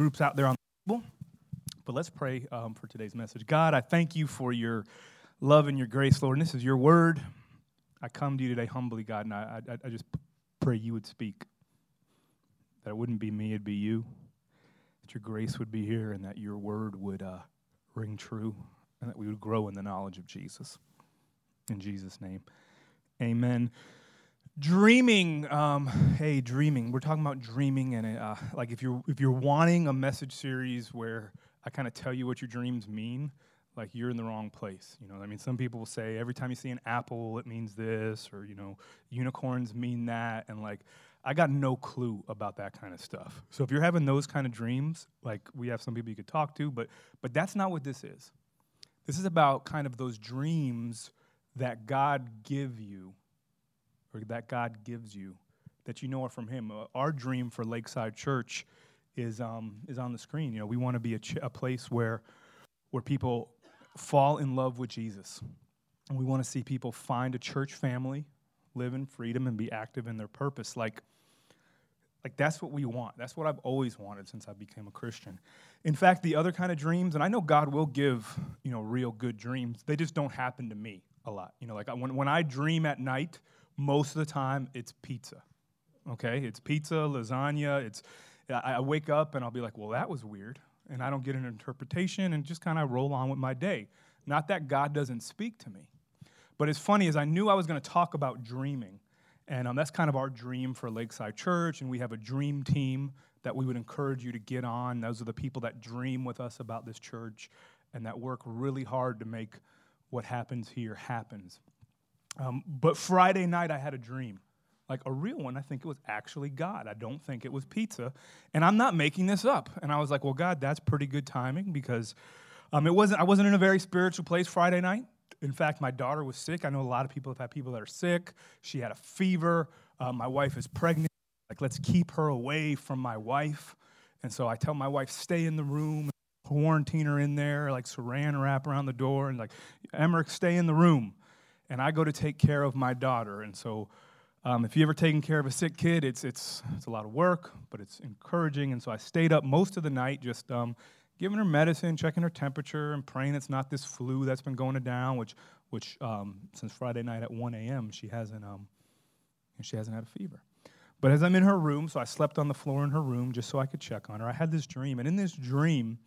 groups out there on the table. But let's pray um, for today's message. God, I thank you for your love and your grace, Lord. And this is your word. I come to you today humbly, God, and I, I, I just pray you would speak. That it wouldn't be me, it'd be you. That your grace would be here and that your word would uh, ring true and that we would grow in the knowledge of Jesus. In Jesus' name, amen. Dreaming, um, hey, dreaming. We're talking about dreaming, and uh, like if you're if you're wanting a message series where I kind of tell you what your dreams mean, like you're in the wrong place. You know, I mean, some people will say every time you see an apple, it means this, or you know, unicorns mean that, and like I got no clue about that kind of stuff. So if you're having those kind of dreams, like we have some people you could talk to, but but that's not what this is. This is about kind of those dreams that God give you, or that God gives you, that you know are from Him. Uh, our dream for Lakeside Church is um, is on the screen. You know, we want to be a, ch- a place where where people fall in love with Jesus, and we want to see people find a church family, live in freedom, and be active in their purpose. Like like that's what we want. That's what I've always wanted since I became a Christian. In fact, the other kind of dreams, and I know God will give, you know, real good dreams. They just don't happen to me a lot. You know, like when, when I dream at night, most of the time it's pizza. Okay? It's pizza, lasagna. It's I, wake up and I'll be like, well, that was weird. And I don't get an interpretation and just kind of roll on with my day. Not that God doesn't speak to me. But it's funny, as I knew I was going to talk about dreaming, and um, that's kind of our dream for Lakeside Church. And we have a dream team that we would encourage you to get on. Those are the people that dream with us about this church and that work really hard to make what happens here happens. Um, but Friday night, I had a dream. Like a real one, I think it was actually God. I don't think it was pizza. And I'm not making this up. And I was like, well, God, that's pretty good timing because um, it wasn't, I wasn't in a very spiritual place Friday night. In fact, my daughter was sick. I know a lot of people have had people that are sick. She had a fever. Uh, my wife is pregnant. Like, let's keep her away from my wife. And so I tell my wife, stay in the room, quarantine her in there, like saran wrap around the door, and like, Emmerich, stay in the room. And I go to take care of my daughter. And so, um, if you ever taken care of a sick kid, it's, it's, it's a lot of work, but it's encouraging. And so I stayed up most of the night just um, giving her medicine, checking her temperature, and praying it's not this flu that's been going down. Which, which um, since Friday night at 1 a.m. she hasn't um, she hasn't had a fever. But as I'm in her room, so I slept on the floor in her room just so I could check on her. I had this dream, and in this dream,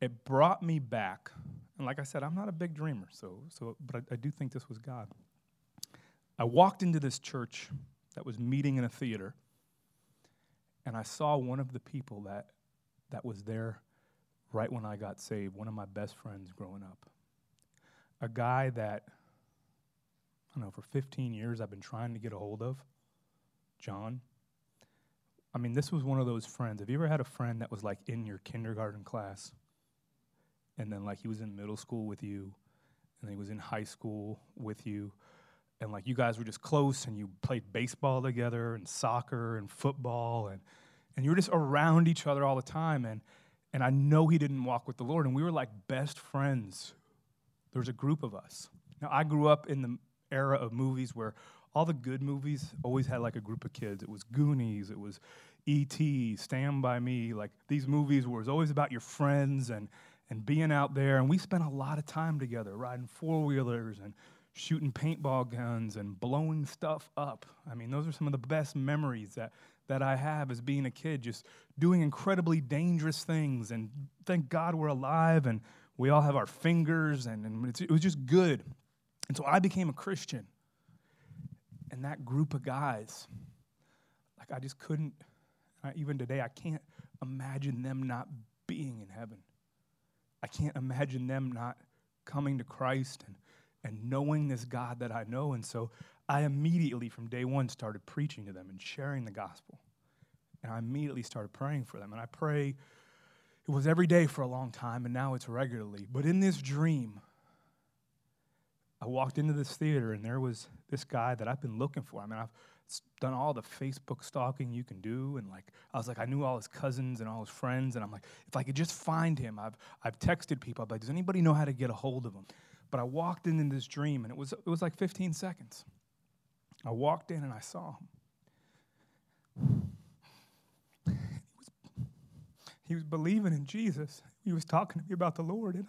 it brought me back. And like I said, I'm not a big dreamer, so so but I, I do think this was God. I walked into this church that was meeting in a theater, and I saw one of the people that that was there right when I got saved, one of my best friends growing up. A guy that, I don't know, for 15 years I've been trying to get a hold of, John. I mean, this was one of those friends. Have you ever had a friend that was like in your kindergarten class? And then, like, he was in middle school with you, and he was in high school with you, and like, you guys were just close, and you played baseball together, and soccer, and football, and, and you were just around each other all the time. And, and I know he didn't walk with the Lord, and we were like best friends. There was a group of us. Now, I grew up in the era of movies where all the good movies always had like a group of kids. It was Goonies, it was E.T., Stand By Me. Like these movies were always about your friends and, and being out there. And we spent a lot of time together riding four wheelers and shooting paintball guns and blowing stuff up. I mean, those are some of the best memories that, that I have as being a kid, just doing incredibly dangerous things. And thank God we're alive and we all have our fingers, and, and it was just good. And so I became a Christian. And that group of guys, like I just couldn't, even today, I can't imagine them not being in heaven. I can't imagine them not coming to Christ and, and knowing this God that I know. And so I immediately, from day one, started preaching to them and sharing the gospel. And I immediately started praying for them. And I pray, it was every day for a long time, and now it's regularly. But in this dream, I walked into this theater, and there was this guy that I've been looking for. I mean, I've done all the Facebook stalking you can do, and like I was like, I knew all his cousins and all his friends, and I'm like, if I could just find him, I've I've texted people. I'm like, does anybody know how to get a hold of him? But I walked in in this dream, and it was it was like 15 seconds. I walked in and I saw him. He was, he was believing in Jesus. He was talking to me about the Lord. And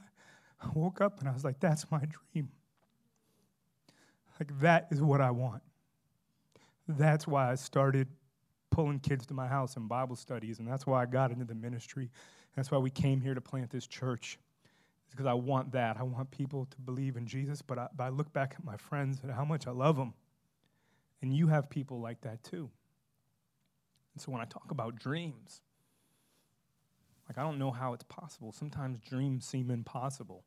I woke up and I was like, that's my dream. Like, that is what I want. That's why I started pulling kids to my house in Bible studies, and that's why I got into the ministry. That's why we came here to plant this church. It's because I want that. I want people to believe in Jesus, but I, but I look back at my friends and how much I love them. And you have people like that too. And so when I talk about dreams, like I don't know how it's possible. Sometimes dreams seem impossible.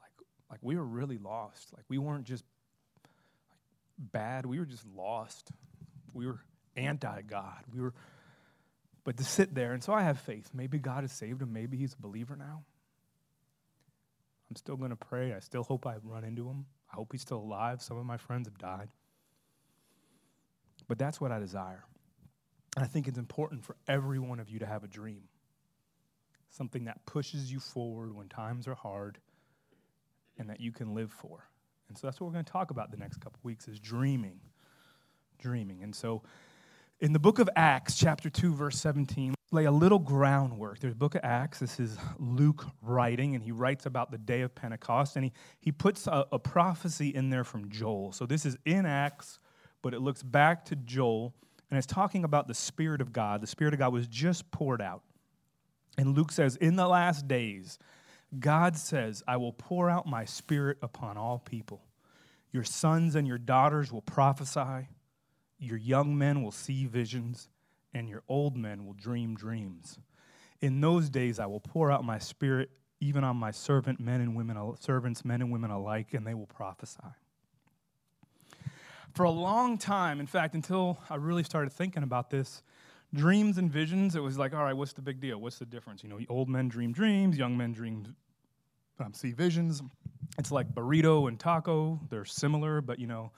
Like like we were really lost. Like we weren't just bad, we were just lost. We were anti God. We were, but to sit there, and so I have faith. Maybe God has saved him. Maybe he's a believer now. I'm still going to pray. I still hope I run into him. I hope he's still alive. Some of my friends have died. But that's what I desire. And I think it's important for every one of you to have a dream something that pushes you forward when times are hard and that you can live for. And so that's what we're going to talk about the next couple weeks is dreaming. Dreaming. And so in the book of Acts, chapter 2, verse 17, lay a little groundwork. There's a book of Acts. This is Luke writing, and he writes about the day of Pentecost, and he, he puts a, a prophecy in there from Joel. So this is in Acts, but it looks back to Joel, and it's talking about the Spirit of God. The Spirit of God was just poured out. And Luke says, In the last days, God says, I will pour out my Spirit upon all people. Your sons and your daughters will prophesy. Your young men will see visions, and your old men will dream dreams. In those days, I will pour out my spirit even on my servant men and women, servants, men and women alike, and they will prophesy. For a long time, in fact, until I really started thinking about this, dreams and visions, it was like, all right, what's the big deal? What's the difference? You know, old men dream dreams, young men dream, um, see visions. It's like burrito and taco. They're similar, but you know,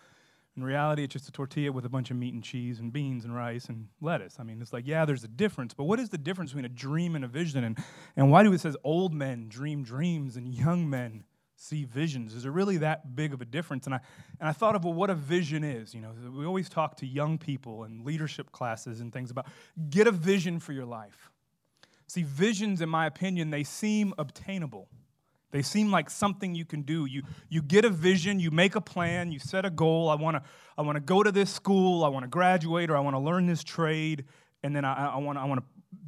in reality, it's just a tortilla with a bunch of meat and cheese and beans and rice and lettuce. I mean, it's like, yeah, there's a difference, but what is the difference between a dream and a vision? And, and why do it says old men dream dreams and young men see visions? Is it really that big of a difference? And I, and I thought of, well, what a vision is. You know, we always talk to young people in leadership classes and things about get a vision for your life. See, visions, in my opinion, they seem obtainable. They seem like something you can do. You, you get a vision, you make a plan, you set a goal. I want to I wanna go to this school, I want to graduate, or I want to learn this trade, and then I, I want I to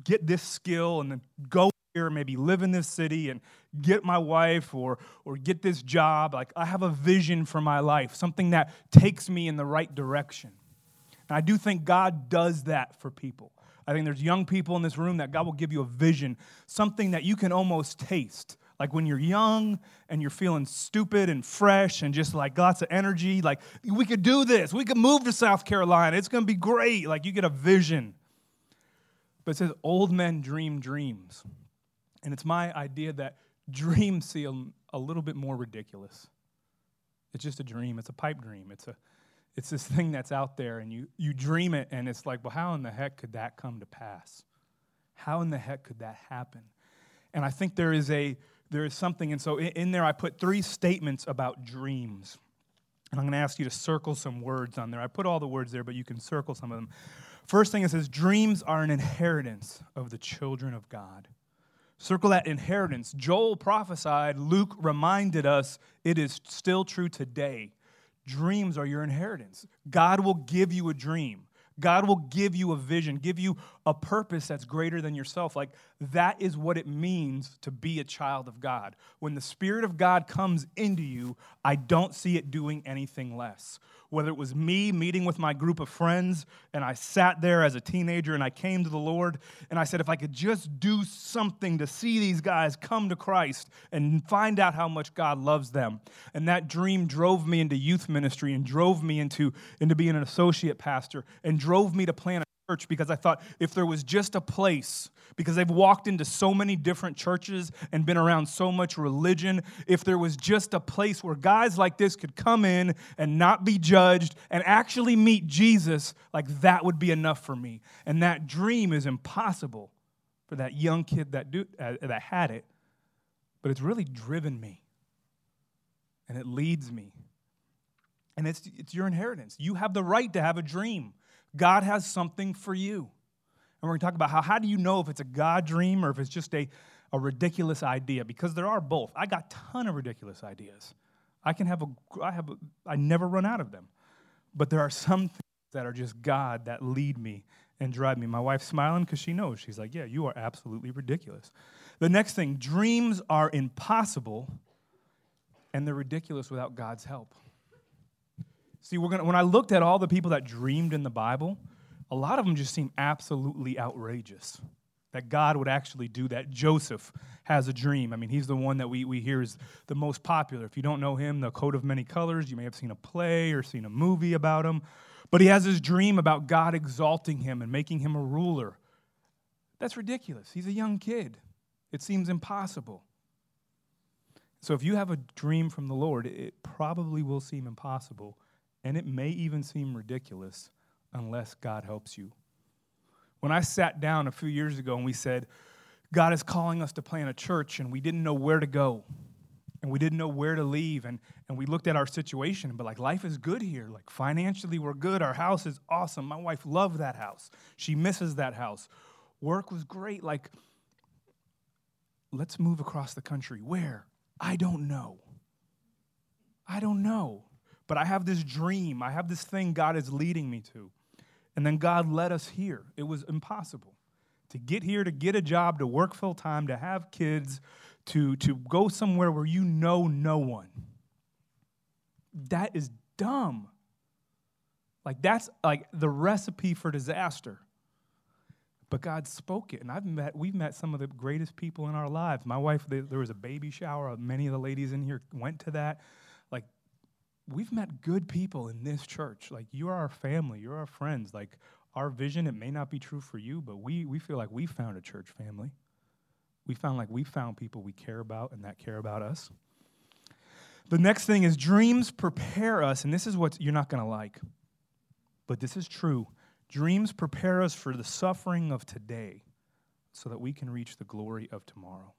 get this skill and then go here, maybe live in this city and get my wife or, or get this job. Like, I have a vision for my life, something that takes me in the right direction. And I do think God does that for people. I think there's young people in this room that God will give you a vision, something that you can almost taste like when you're young and you're feeling stupid and fresh and just like lots of energy, like we could do this. We could move to South Carolina. It's going to be great. Like you get a vision. But it says old men dream dreams. And it's my idea that dreams seem a little bit more ridiculous. It's just a dream. It's a pipe dream. It's a it's this thing that's out there and you you dream it and it's like, well, how in the heck could that come to pass? How in the heck could that happen? And I think there is a there is something. And so in there, I put three statements about dreams. And I'm going to ask you to circle some words on there. I put all the words there, but you can circle some of them. First thing it says, dreams are an inheritance of the children of God. Circle that inheritance. Joel prophesied, Luke reminded us it is still true today. Dreams are your inheritance. God will give you a dream. God will give you a vision, give you a purpose that's greater than yourself. Like that is what it means to be a child of God. When the Spirit of God comes into you, I don't see it doing anything less whether it was me meeting with my group of friends and I sat there as a teenager and I came to the Lord and I said, if I could just do something to see these guys come to Christ and find out how much God loves them. And that dream drove me into youth ministry and drove me into, into being an associate pastor and drove me to plant a church because I thought if there was just a place, because I've walked into so many different churches and been around so much religion, if there was just a place where guys like this could come in and not be judged and actually meet Jesus, like that would be enough for me. And that dream is impossible for that young kid that, do, uh, that had it, but it's really driven me and it leads me. And it's, it's your inheritance. You have the right to have a dream. God has something for you. And we're going to talk about how, how do you know if it's a God dream or if it's just a, a ridiculous idea? Because there are both. I got a ton of ridiculous ideas. I can have a, I have a, I never run out of them. But there are some things that are just God that lead me and drive me. My wife's smiling because she knows. She's like, yeah, you are absolutely ridiculous. The next thing dreams are impossible and they're ridiculous without God's help. See, we're gonna, when I looked at all the people that dreamed in the Bible, a lot of them just seem absolutely outrageous that God would actually do that. Joseph has a dream. I mean, he's the one that we, we hear is the most popular. If you don't know him, The Coat of Many Colors, you may have seen a play or seen a movie about him. But he has this dream about God exalting him and making him a ruler. That's ridiculous. He's a young kid. It seems impossible. So if you have a dream from the Lord, it probably will seem impossible, and it may even seem ridiculous unless God helps you. When I sat down a few years ago and we said, God is calling us to plant a church, and we didn't know where to go, and we didn't know where to leave, and, and we looked at our situation, but like life is good here. Like financially, we're good. Our house is awesome. My wife loved that house. She misses that house. Work was great. Like, let's move across the country. Where? I don't know. I don't know. But I have this dream. I have this thing God is leading me to. And then God led us here. It was impossible to get here, to get a job, to work full time, to have kids, to, to go somewhere where you know no one. That is dumb. Like, that's like the recipe for disaster. But God spoke it, and I've met, we've met some of the greatest people in our lives. My wife, there was a baby shower. Many of the ladies in here went to that. We've met good people in this church. Like, you are our family, you're our friends. Like, our vision, it may not be true for you, but we, we feel like we found a church family. We found like we found people we care about and that care about us. The next thing is dreams prepare us, and this is what you're not going to like, but this is true. Dreams prepare us for the suffering of today so that we can reach the glory of tomorrow.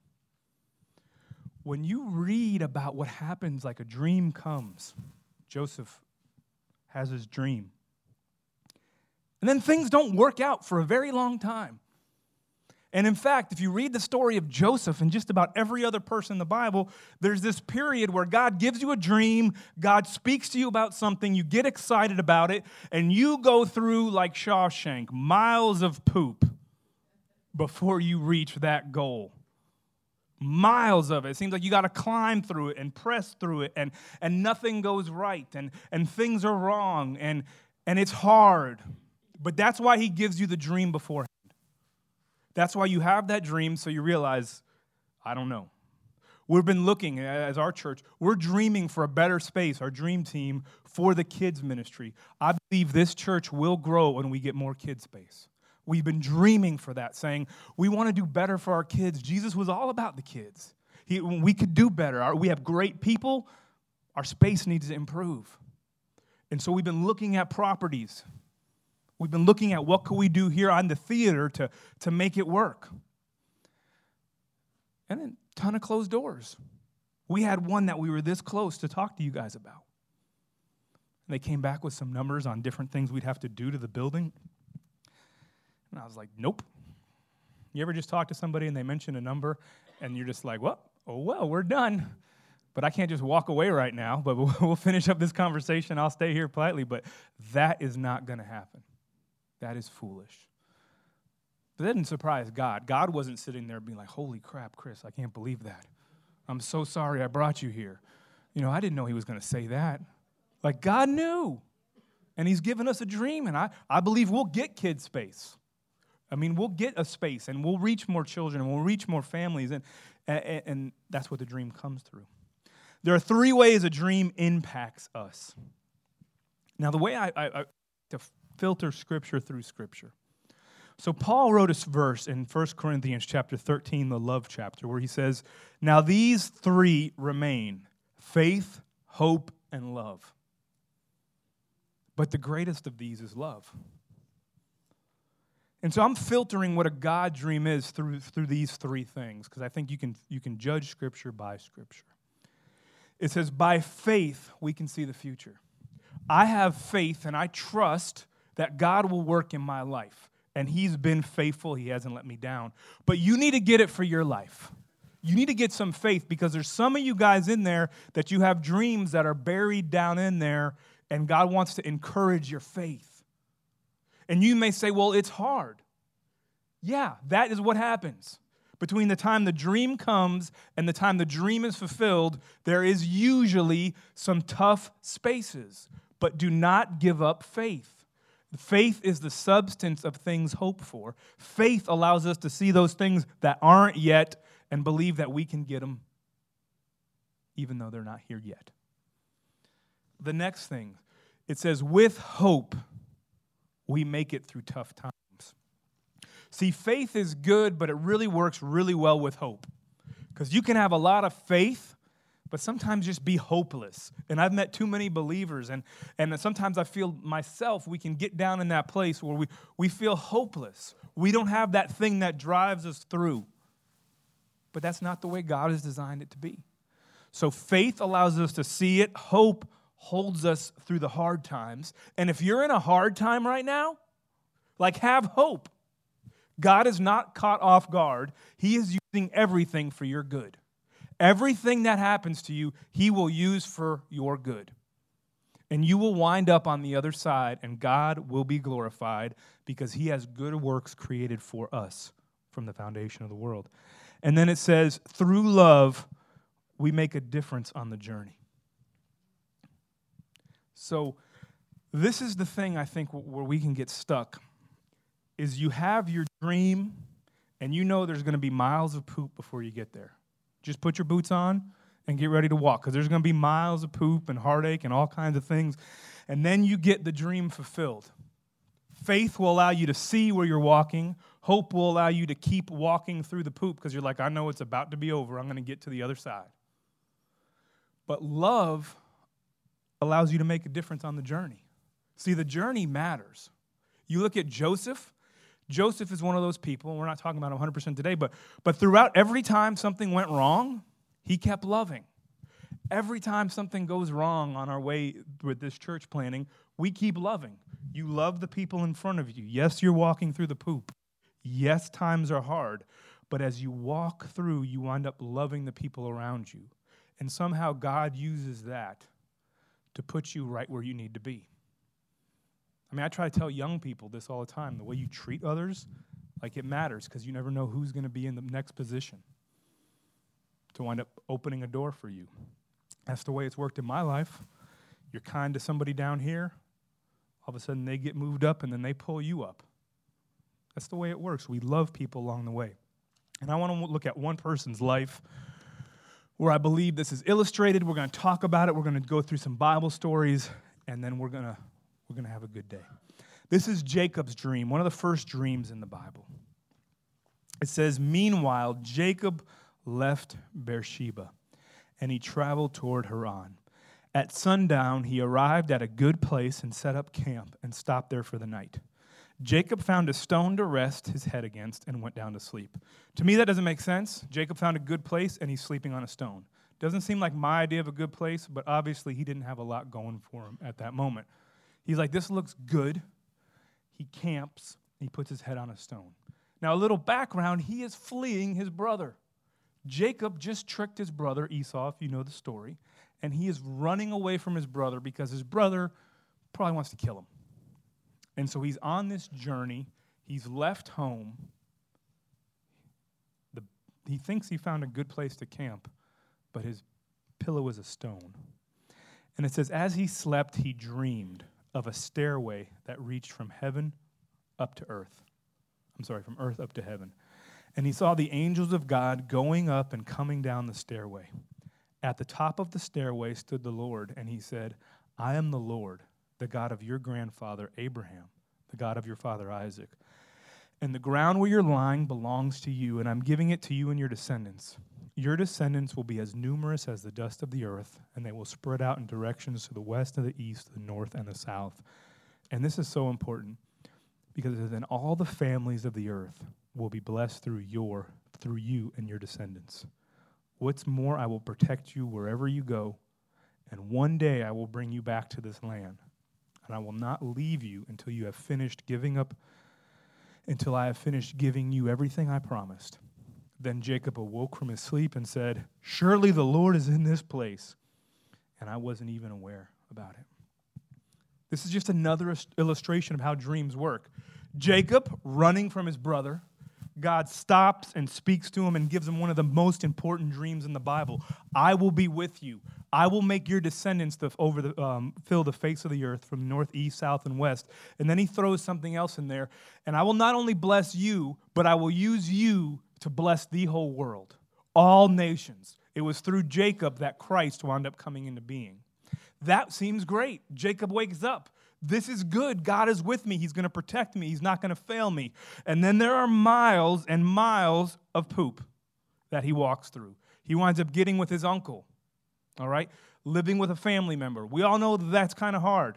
When you read about what happens, like a dream comes, Joseph has his dream. And then things don't work out for a very long time. And in fact, if you read the story of Joseph and just about every other person in the Bible, there's this period where God gives you a dream, God speaks to you about something, you get excited about it, and you go through, like Shawshank, miles of poop before you reach that goal. Miles of it. It seems like you got to climb through it and press through it, and, and nothing goes right, and, and things are wrong, and, and it's hard. But that's why he gives you the dream beforehand. That's why you have that dream, so you realize, I don't know. We've been looking as our church, we're dreaming for a better space, our dream team, for the kids' ministry. I believe this church will grow when we get more kids' space. We've been dreaming for that, saying we want to do better for our kids. Jesus was all about the kids. He, we could do better. we have great people, our space needs to improve. And so we've been looking at properties We've been looking at what could we do here on the theater to, to make it work. And then ton of closed doors. We had one that we were this close to talk to you guys about. And they came back with some numbers on different things we'd have to do to the building. And I was like, nope. You ever just talk to somebody and they mention a number and you're just like, well, oh well, we're done. But I can't just walk away right now, but we'll finish up this conversation. I'll stay here politely, but that is not going to happen. That is foolish. But that didn't surprise God. God wasn't sitting there being like, holy crap, Chris, I can't believe that. I'm so sorry I brought you here. You know, I didn't know he was going to say that. Like, God knew. And he's given us a dream, and I, I believe we'll get kid space. I mean, we'll get a space and we'll reach more children and we'll reach more families, and, and, and that's what the dream comes through. There are three ways a dream impacts us. Now, the way I, I, I to filter scripture through scripture. So Paul wrote a verse in 1 Corinthians chapter 13, the love chapter, where he says, Now these three remain faith, hope, and love. But the greatest of these is love. And so I'm filtering what a God dream is through, through these three things, because I think you can, you can judge Scripture by Scripture. It says, By faith, we can see the future. I have faith and I trust that God will work in my life. and He's been faithful. He hasn't let me down. But you need to get it for your life. You need to get some faith because there's some of you guys in there that you have dreams that are buried down in there, and God wants to encourage your faith. And you may say, well, it's hard. Yeah, that is what happens. Between the time the dream comes and the time the dream is fulfilled, there is usually some tough spaces. But do not give up faith. Faith is the substance of things hoped for. Faith allows us to see those things that aren't yet and believe that we can get them even though they're not here yet. The next thing, it says, with hope, we make it through tough times. See, faith is good, but it really works really well with hope. Because you can have a lot of faith, but sometimes just be hopeless. And I've met too many believers, and, and sometimes I feel myself, we can get down in that place where we, we feel hopeless. We don't have that thing that drives us through. But that's not the way God has designed it to be. So faith allows us to see it, hope holds us through the hard times. And if you're in a hard time right now, like have hope. God is not caught off guard. He is using everything for your good. Everything that happens to you, He will use for your good. And you will wind up on the other side, and God will be glorified because He has good works created for us from the foundation of the world. And then it says, through love, we make a difference on the journey. So, this is the thing I think where we can get stuck is you have your dream and you know there's going to be miles of poop before you get there. Just put your boots on and get ready to walk because there's going to be miles of poop and heartache and all kinds of things. And then you get the dream fulfilled. Faith will allow you to see where you're walking. Hope will allow you to keep walking through the poop because you're like, I know it's about to be over. I'm going to get to the other side. But love allows you to make a difference on the journey. See, the journey matters. You look at Joseph, Joseph is one of those people, we're not talking about him 100% today, but, but throughout every time something went wrong, he kept loving. Every time something goes wrong on our way with this church planning, we keep loving. You love the people in front of you. Yes, you're walking through the poop. Yes, times are hard. But as you walk through, you wind up loving the people around you. And somehow God uses that to put you right where you need to be. I mean, I try to tell young people this all the time. The way you treat others, like it matters because you never know who's going to be in the next position to wind up opening a door for you. That's the way it's worked in my life. You're kind to somebody down here, all of a sudden they get moved up and then they pull you up. That's the way it works. We love people along the way. And I want to look at one person's life where I believe this is illustrated. We're going to talk about it. We're going to go through some Bible stories, and then we're going to we're going to have a good day. This is Jacob's dream, one of the first dreams in the Bible. It says, Meanwhile, Jacob left Beersheba and he traveled toward Haran. At sundown, he arrived at a good place and set up camp and stopped there for the night. Jacob found a stone to rest his head against and went down to sleep. To me, that doesn't make sense. Jacob found a good place and he's sleeping on a stone. Doesn't seem like my idea of a good place, but obviously he didn't have a lot going for him at that moment. He's like, This looks good. He camps, he puts his head on a stone. Now, a little background he is fleeing his brother. Jacob just tricked his brother Esau, if you know the story, and he is running away from his brother because his brother probably wants to kill him. And so he's on this journey. He's left home. The, he thinks he found a good place to camp, but his pillow is a stone. And it says, As he slept, he dreamed of a stairway that reached from heaven up to earth. I'm sorry, from earth up to heaven. And he saw the angels of God going up and coming down the stairway. At the top of the stairway stood the Lord, and he said, I am the Lord, the God of your grandfather Abraham, the God of your father Isaac. And the ground where you're lying belongs to you, and I'm giving it to you and your descendants. Your descendants will be as numerous as the dust of the earth, and they will spread out in directions to the west and the east, the north and the south. And this is so important because then all the families of the earth will be blessed through your through you and your descendants. What's more, I will protect you wherever you go, and one day I will bring you back to this land. And I will not leave you until you have finished giving up until I have finished giving you everything I promised. Then Jacob awoke from his sleep and said, Surely the Lord is in this place. And I wasn't even aware about it. This is just another illustration of how dreams work. Jacob running from his brother, God stops and speaks to him and gives him one of the most important dreams in the Bible. I will be with you. I will make your descendants to over the, um, fill the face of the earth from north, east, south, and west. And then he throws something else in there. And I will not only bless you, but I will use you to bless the whole world, all nations. It was through Jacob that Christ wound up coming into being. That seems great. Jacob wakes up. This is good. God is with me. He's going to protect me. He's not going to fail me. And then there are miles and miles of poop that he walks through. He winds up getting with his uncle, all right? Living with a family member. We all know that that's kind of hard.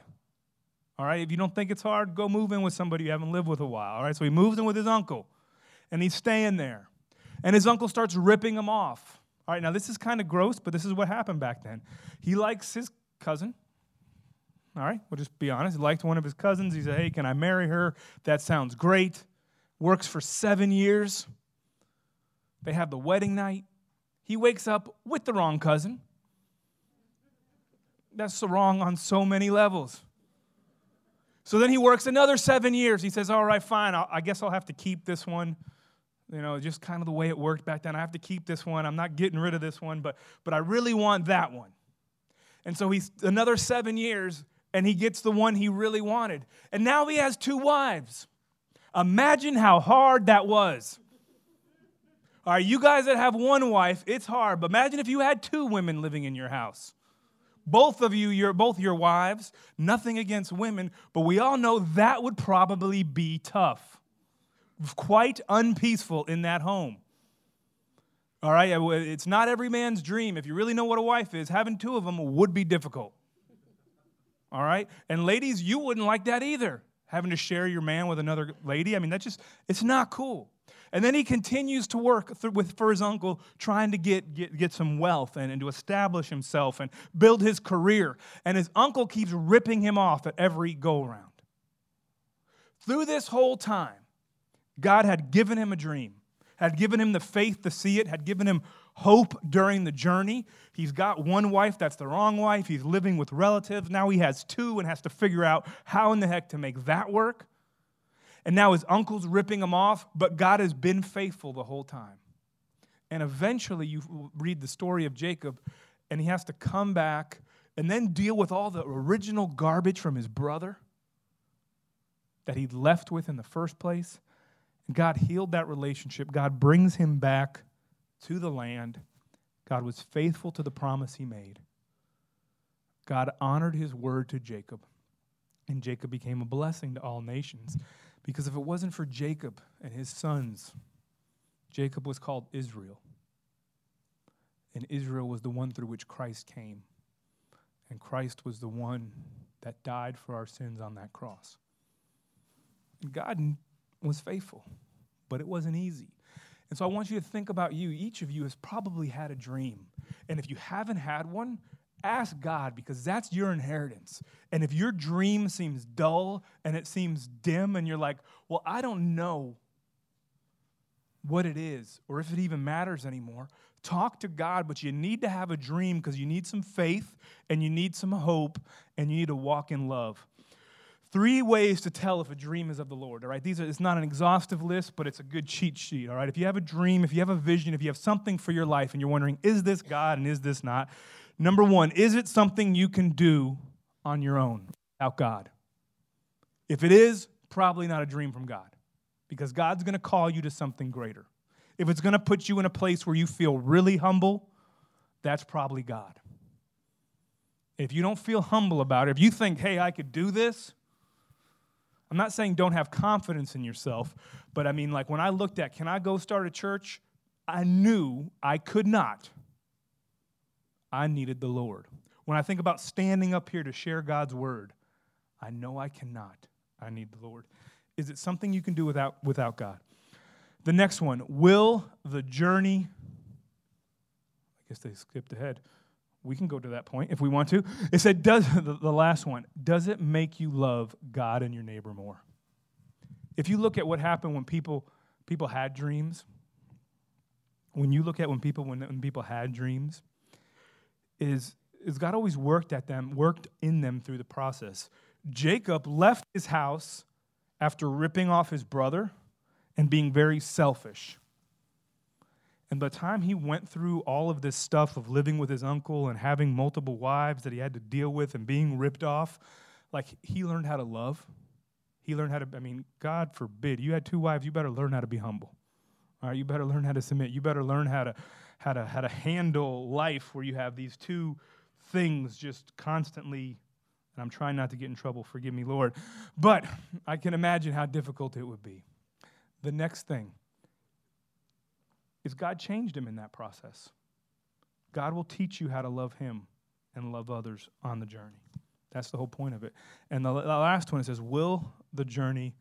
All right, if you don't think it's hard, go move in with somebody you haven't lived with a while. All right, so he moves in with his uncle and he's staying there. And his uncle starts ripping him off. All right, now this is kind of gross, but this is what happened back then. He likes his cousin, all right, we'll just be honest. He liked one of his cousins. He said, Hey, can I marry her? That sounds great. Works for seven years. They have the wedding night. He wakes up with the wrong cousin. That's wrong on so many levels. So then he works another seven years. He says, All right, fine. I'll, I guess I'll have to keep this one. You know, just kind of the way it worked back then. I have to keep this one. I'm not getting rid of this one, but, but I really want that one. And so he's another seven years and he gets the one he really wanted. And now he has two wives. Imagine how hard that was. All right, you guys that have one wife, it's hard. But imagine if you had two women living in your house. Both of you, both your wives, nothing against women, but we all know that would probably be tough. Quite unpeaceful in that home. All right, it's not every man's dream. If you really know what a wife is, having two of them would be difficult all right? And ladies, you wouldn't like that either, having to share your man with another lady. I mean, that's just, it's not cool. And then he continues to work through, with, for his uncle, trying to get, get, get some wealth and, and to establish himself and build his career. And his uncle keeps ripping him off at every go around. Through this whole time, God had given him a dream, had given him the faith to see it, had given him hope during the journey. He's got one wife that's the wrong wife. He's living with relatives. Now he has two and has to figure out how in the heck to make that work. And now his uncle's ripping him off, but God has been faithful the whole time. And eventually you read the story of Jacob, and he has to come back and then deal with all the original garbage from his brother that he'd left with in the first place. God healed that relationship. God brings him back to the land. God was faithful to the promise he made. God honored his word to Jacob, and Jacob became a blessing to all nations. Because if it wasn't for Jacob and his sons, Jacob was called Israel. And Israel was the one through which Christ came. And Christ was the one that died for our sins on that cross. And God was faithful, but it wasn't easy. And so I want you to think about you. Each of you has probably had a dream. And if you haven't had one, ask God because that's your inheritance. And if your dream seems dull and it seems dim and you're like, well, I don't know what it is or if it even matters anymore, talk to God, but you need to have a dream because you need some faith and you need some hope and you need to walk in love. Three ways to tell if a dream is of the Lord, all right? These are, it's not an exhaustive list, but it's a good cheat sheet, all right? If you have a dream, if you have a vision, if you have something for your life and you're wondering, is this God and is this not? Number one, is it something you can do on your own without God? If it is, probably not a dream from God because God's going to call you to something greater. If it's going to put you in a place where you feel really humble, that's probably God. If you don't feel humble about it, if you think, hey, I could do this, I'm not saying don't have confidence in yourself, but I mean, like when I looked at, can I go start a church? I knew I could not. I needed the Lord. When I think about standing up here to share God's word, I know I cannot. I need the Lord. Is it something you can do without, without God? The next one, will the journey, I guess they skipped ahead we can go to that point if we want to. It said, does the, last one, does it make you love God and your neighbor more? If you look at what happened when people people had dreams, when you look at when people when, when people had dreams, is is God always worked at them, worked in them through the process. Jacob left his house after ripping off his brother and being very selfish. And by the time he went through all of this stuff of living with his uncle and having multiple wives that he had to deal with and being ripped off, like he learned how to love. He learned how to, I mean, God forbid, you had two wives, you better learn how to be humble. All right, you better learn how to submit. You better learn how to how to how to handle life where you have these two things just constantly and I'm trying not to get in trouble, forgive me, Lord. But I can imagine how difficult it would be. The next thing is God changed him in that process. God will teach you how to love him and love others on the journey. That's the whole point of it. And the, last one it says, Will the journey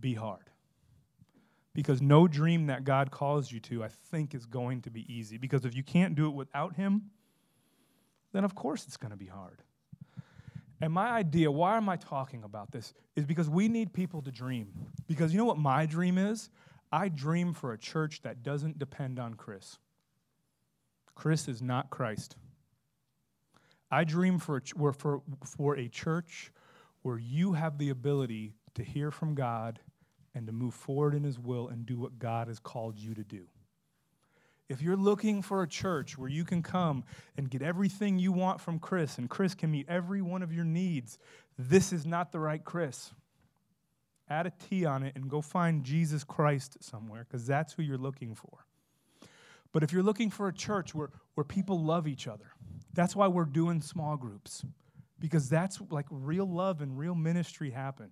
be hard? Because no dream that God calls you to, I think, is going to be easy. Because if you can't do it without Him, then of course it's going to be hard. And my idea, why am I talking about this, is because we need people to dream. Because you know what my dream is? I dream for a church that doesn't depend on Chris. Chris is not Christ. I dream for a, for, for a church where you have the ability to hear from God and to move forward in His will and do what God has called you to do. If you're looking for a church where you can come and get everything you want from Chris, and Chris can meet every one of your needs, this is not the right Chris. Add a T on it and go find Jesus Christ somewhere because that's who you're looking for. But if you're looking for a church where, where people love each other, that's why we're doing small groups because that's like real love and real ministry happen.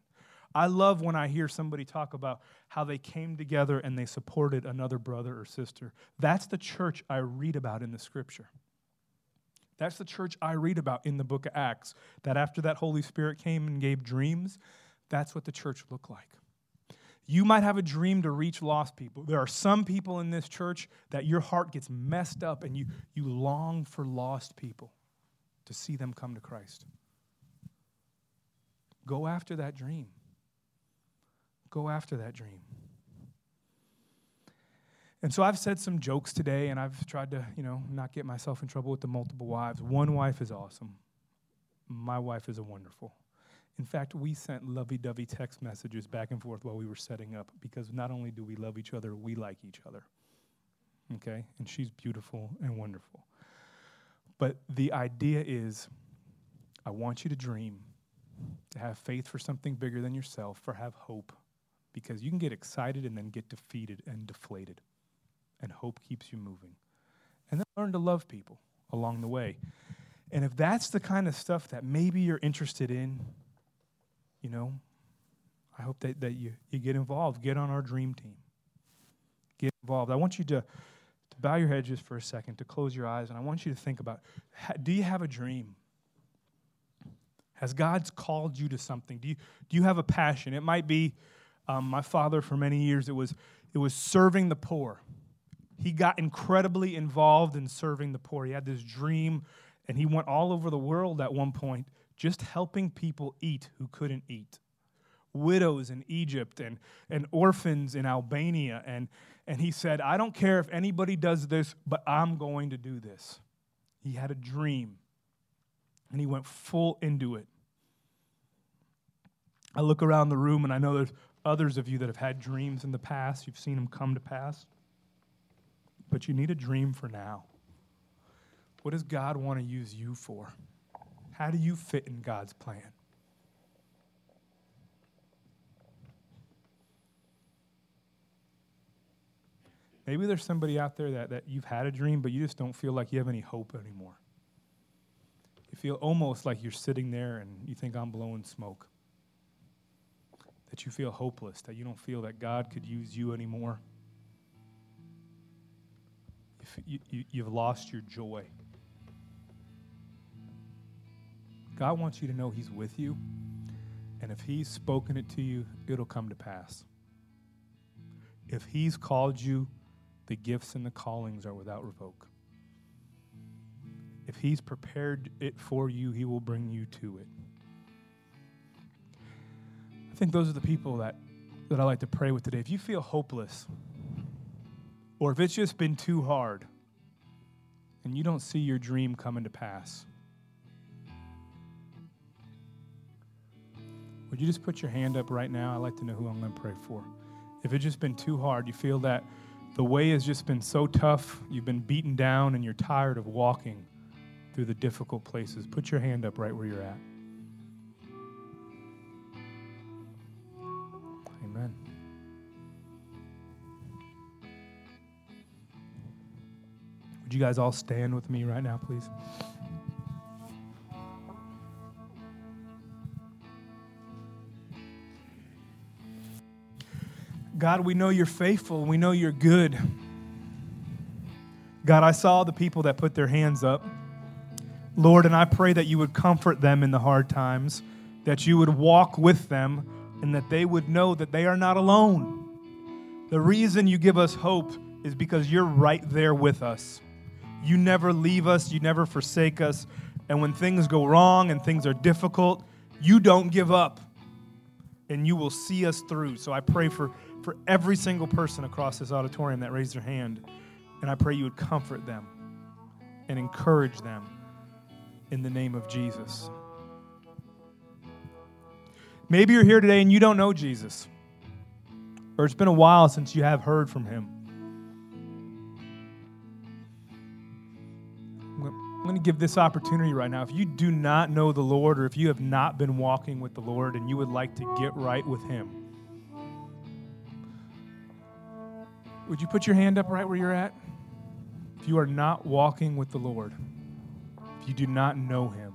I love when I hear somebody talk about how they came together and they supported another brother or sister. That's the church I read about in the scripture. That's the church I read about in the book of Acts. That after that Holy Spirit came and gave dreams, that's what the church looked like. You might have a dream to reach lost people. There are some people in this church that your heart gets messed up and you, you long for lost people to see them come to Christ. Go after that dream. Go after that dream. And so I've said some jokes today, and I've tried to, you know, not get myself in trouble with the multiple wives. One wife is awesome. My wife is a wonderful. In fact, we sent lovey dovey text messages back and forth while we were setting up because not only do we love each other, we like each other. Okay? And she's beautiful and wonderful. But the idea is I want you to dream, to have faith for something bigger than yourself, for have hope because you can get excited and then get defeated and deflated. And hope keeps you moving. And then learn to love people along the way. And if that's the kind of stuff that maybe you're interested in, you know, I hope that, that you, you get involved. Get on our dream team. Get involved. I want you to, to bow your head just for a second, to close your eyes, and I want you to think about do you have a dream? Has God's called you to something? Do you, do you have a passion? It might be um, my father, for many years, it was, it was serving the poor. He got incredibly involved in serving the poor. He had this dream, and he went all over the world at one point just helping people eat who couldn't eat. Widows in Egypt and, and orphans in Albania. And, and he said, I don't care if anybody does this, but I'm going to do this. He had a dream, and he went full into it. I look around the room, and I know there's others of you that have had dreams in the past, you've seen them come to pass. But you need a dream for now. What does God want to use you for? How do you fit in God's plan? Maybe there's somebody out there that, that you've had a dream, but you just don't feel like you have any hope anymore. You feel almost like you're sitting there and you think, I'm blowing smoke that you feel hopeless, that you don't feel that God could use you anymore. You, you, you've lost your joy. God wants you to know He's with you, and if He's spoken it to you, it'll come to pass. If He's called you, the gifts and the callings are without revoke. If He's prepared it for you, He will bring you to it I think those are the people that that I like to pray with today. If you feel hopeless, or if it's just been too hard, and you don't see your dream coming to pass, would you just put your hand up right now? I'd like to know who I'm going to pray for. If it's just been too hard, you feel that the way has just been so tough, you've been beaten down, and you're tired of walking through the difficult places, put your hand up right where you're at. Amen. Would you guys all stand with me right now, please? God, we know you're faithful. We know you're good. God, I saw the people that put their hands up. Lord, and I pray that you would comfort them in the hard times, that you would walk with them, and that they would know that they are not alone. The reason you give us hope is because you're right there with us. You never leave us, you never forsake us. And when things go wrong and things are difficult, you don't give up and you will see us through. So I pray for, for every single person across this auditorium that raised their hand, and I pray you would comfort them and encourage them in the name of Jesus. Maybe you're here today and you don't know Jesus, or it's been a while since you have heard from him. I'm going to give this opportunity right now. If you do not know the Lord, or if you have not been walking with the Lord and you would like to get right with him, would you put your hand up right where you're at? If you are not walking with the Lord, if you do not know him,